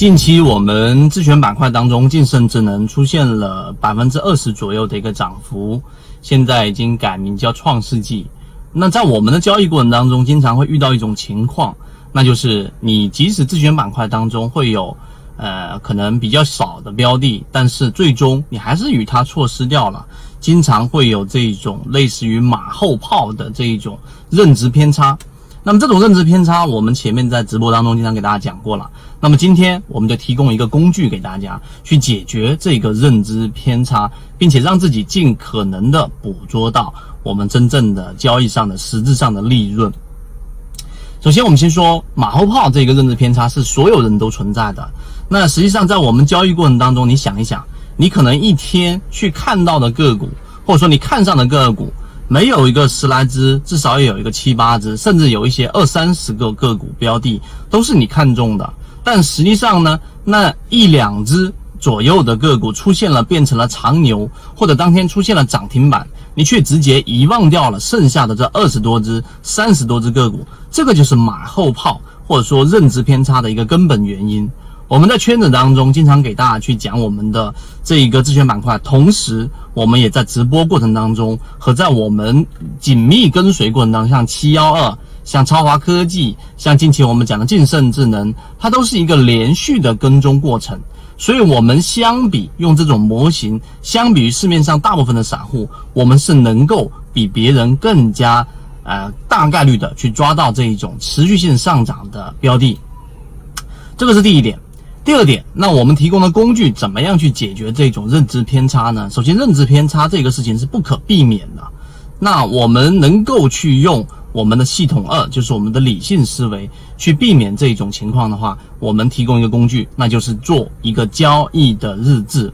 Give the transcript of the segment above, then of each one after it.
近期我们自选板块当中，晋盛智能出现了百分之二十左右的一个涨幅，现在已经改名叫创世纪。那在我们的交易过程当中，经常会遇到一种情况，那就是你即使自选板块当中会有呃可能比较少的标的，但是最终你还是与它错失掉了，经常会有这种类似于马后炮的这一种认知偏差。那么这种认知偏差，我们前面在直播当中经常给大家讲过了。那么今天我们就提供一个工具给大家去解决这个认知偏差，并且让自己尽可能的捕捉到我们真正的交易上的实质上的利润。首先，我们先说马后炮这个认知偏差是所有人都存在的。那实际上在我们交易过程当中，你想一想，你可能一天去看到的个股，或者说你看上的个股。没有一个十来只，至少也有一个七八只，甚至有一些二三十个个股标的都是你看中的。但实际上呢，那一两只左右的个股出现了变成了长牛，或者当天出现了涨停板，你却直接遗忘掉了剩下的这二十多只、三十多只个股，这个就是马后炮或者说认知偏差的一个根本原因。我们在圈子当中经常给大家去讲我们的这一个自选板块，同时我们也在直播过程当中和在我们紧密跟随过程当中，像七幺二、像超华科技、像近期我们讲的晋盛智能，它都是一个连续的跟踪过程。所以，我们相比用这种模型，相比于市面上大部分的散户，我们是能够比别人更加呃大概率的去抓到这一种持续性上涨的标的。这个是第一点。第二点，那我们提供的工具怎么样去解决这种认知偏差呢？首先，认知偏差这个事情是不可避免的。那我们能够去用我们的系统二，就是我们的理性思维去避免这种情况的话，我们提供一个工具，那就是做一个交易的日志、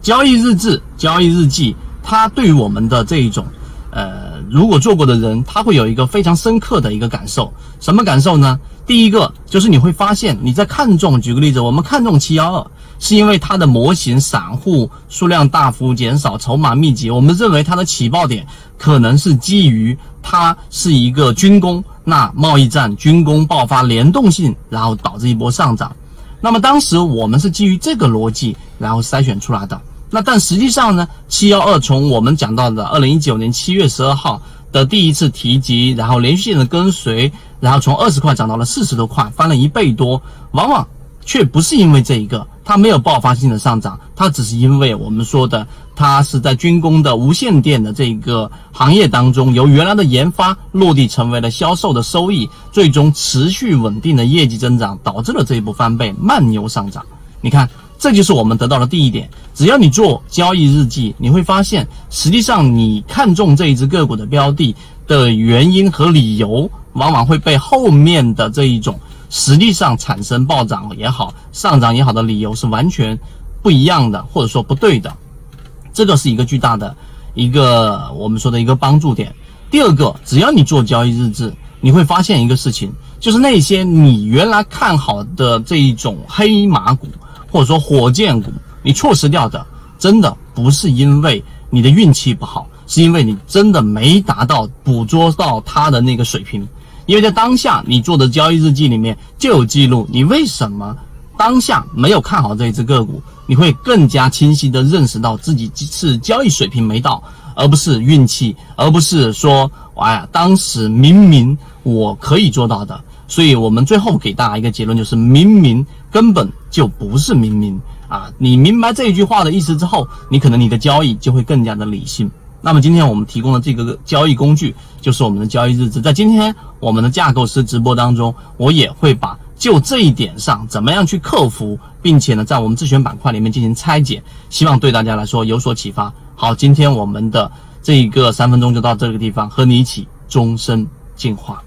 交易日志、交易日记。它对于我们的这一种，呃，如果做过的人，他会有一个非常深刻的一个感受。什么感受呢？第一个就是你会发现，你在看中，举个例子，我们看中七幺二，是因为它的模型散户数量大幅减少，筹码密集。我们认为它的起爆点可能是基于它是一个军工，那贸易战军工爆发联动性，然后导致一波上涨。那么当时我们是基于这个逻辑，然后筛选出来的。那但实际上呢，七幺二从我们讲到的二零一九年七月十二号。的第一次提及，然后连续性的跟随，然后从二十块涨到了四十多块，翻了一倍多。往往却不是因为这一个，它没有爆发性的上涨，它只是因为我们说的，它是在军工的无线电的这个行业当中，由原来的研发落地成为了销售的收益，最终持续稳定的业绩增长，导致了这一波翻倍慢牛上涨。你看。这就是我们得到的第一点。只要你做交易日记，你会发现，实际上你看中这一只个股的标的的原因和理由，往往会被后面的这一种实际上产生暴涨也好、上涨也好的理由是完全不一样的，或者说不对的。这个是一个巨大的一个我们说的一个帮助点。第二个，只要你做交易日志，你会发现一个事情，就是那些你原来看好的这一种黑马股。或者说火箭股，你错失掉的，真的不是因为你的运气不好，是因为你真的没达到捕捉到它的那个水平。因为在当下你做的交易日记里面就有记录，你为什么当下没有看好。这一只个股，你会更加清晰的认识到自己是交易水平没到，而不是运气，而不是说，哎呀，当时明明我可以做到的。所以我们最后给大家一个结论，就是明明根本就不是明明啊！你明白这一句话的意思之后，你可能你的交易就会更加的理性。那么今天我们提供的这个交易工具，就是我们的交易日志。在今天我们的架构师直播当中，我也会把就这一点上怎么样去克服，并且呢，在我们自选板块里面进行拆解，希望对大家来说有所启发。好，今天我们的这一个三分钟就到这个地方，和你一起终身进化。